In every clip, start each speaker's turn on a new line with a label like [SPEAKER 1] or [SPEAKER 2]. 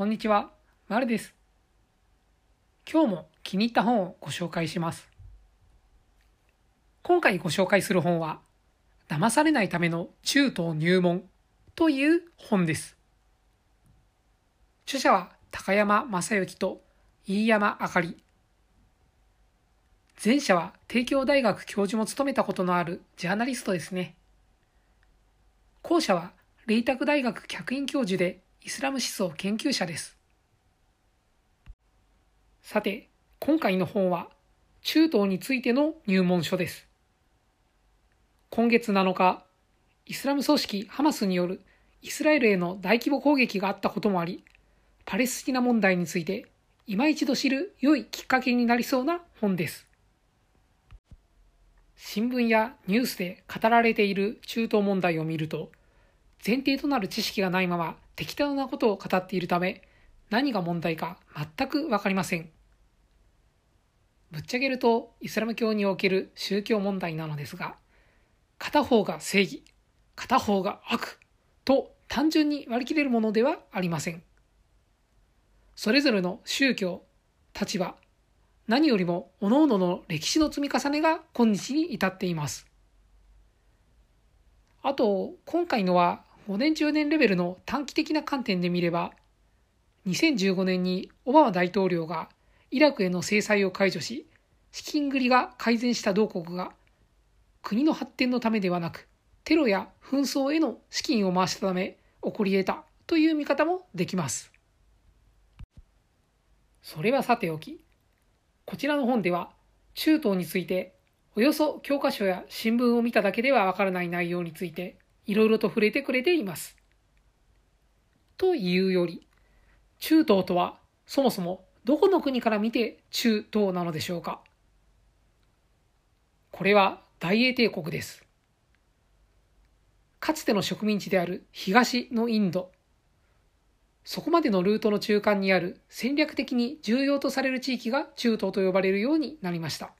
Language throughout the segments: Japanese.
[SPEAKER 1] こんにちは、まるです。今日も気に入った本をご紹介します。今回ご紹介する本は、騙されないための中東入門という本です。著者は高山正幸と飯山あかり。前者は帝京大学教授も務めたことのあるジャーナリストですね。後者はレイタク大学客員教授でイスラム思想研究者です。さて、今回の本は中東についての入門書です。今月7日、イスラム組織ハマスによるイスラエルへの大規模攻撃があったこともあり、パレスチナ問題について今一度知る良いきっかけになりそうな本です。新聞やニュースで語られている中東問題を見ると、前提となる知識がないまま適当なことを語っているため、何が問題か全くわかりません。ぶっちゃけると、イスラム教における宗教問題なのですが、片方が正義、片方が悪と単純に割り切れるものではありません。それぞれの宗教、立場、何よりも各々の歴史の積み重ねが今日に至っています。あと、今回のは5年10年レベルの短期的な観点で見れば、2015年にオバマ大統領がイラクへの制裁を解除し、資金繰りが改善した同国が、国の発展のためではなく、テロや紛争への資金を回したため起こり得たという見方もできます。それはさておき、こちらの本では中東についておよそ教科書や新聞を見ただけではわからない内容についていろいろと触れてくれています。というより、中東とはそもそもどこの国から見て中東なのでしょうかこれは大英帝国です。かつての植民地である東のインド、そこまでのルートの中間にある戦略的に重要とされる地域が中東と呼ばれるようになりました。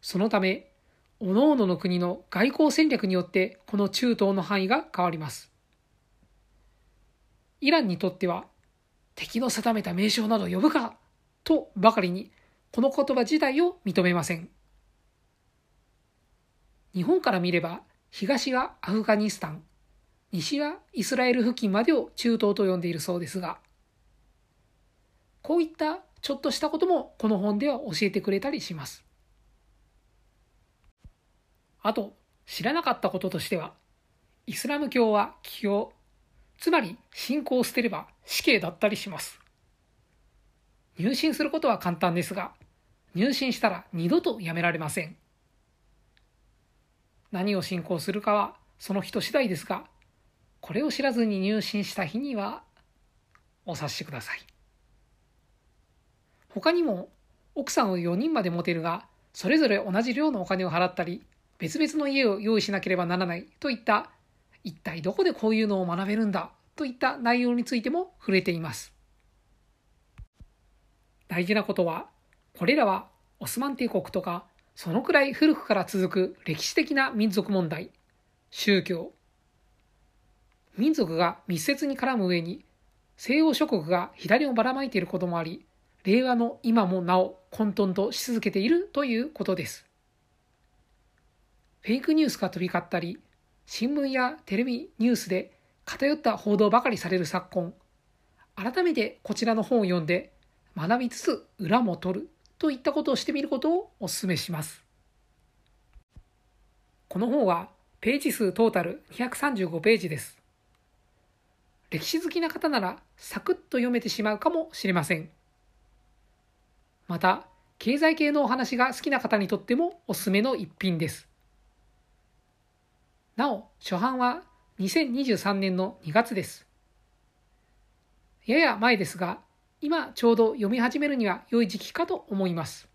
[SPEAKER 1] そのため、各々の国の外交戦略によってこの中東の範囲が変わります。イランにとっては敵の定めた名称など呼ぶかとばかりにこの言葉自体を認めません。日本から見れば東はアフガニスタン、西はイスラエル付近までを中東と呼んでいるそうですが、こういったちょっとしたこともこの本では教えてくれたりします。あと、知らなかったこととしては、イスラム教は起用、つまり信仰を捨てれば死刑だったりします。入信することは簡単ですが、入信したら二度とやめられません。何を信仰するかはその人次第ですが、これを知らずに入信した日にはお察しください。他にも奥さんを4人まで持てるが、それぞれ同じ量のお金を払ったり、別々の家を用意しなければならないといった一体どこでこういうのを学べるんだといった内容についても触れています。大事なことはこれらはオスマン帝国とかそのくらい古くから続く歴史的な民族問題宗教民族が密接に絡む上に西欧諸国が左をばらまいていることもあり令和の今もなお混沌とし続けているということです。フェイクニュースが飛び交ったり、新聞やテレビニュースで偏った報道ばかりされる昨今、改めてこちらの本を読んで学びつつ裏も取るといったことをしてみることをお勧めします。この本はページ数トータル235ページです。歴史好きな方ならサクッと読めてしまうかもしれません。また、経済系のお話が好きな方にとってもおすすめの一品です。なお、初版は2023年の2月です。やや前ですが、今ちょうど読み始めるには良い時期かと思います。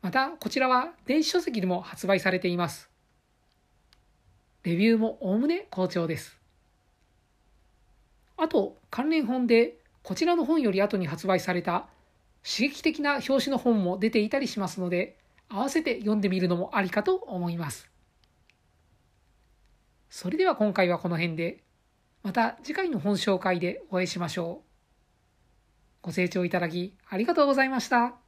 [SPEAKER 1] また、こちらは電子書籍でも発売されています。レビューもおおむね好調です。あと、関連本で、こちらの本より後に発売された刺激的な表紙の本も出ていたりしますので、合わせて読んでみるのもありかと思います。それでは今回はこの辺で。また次回の本紹介でお会いしましょう。ご清聴いただきありがとうございました。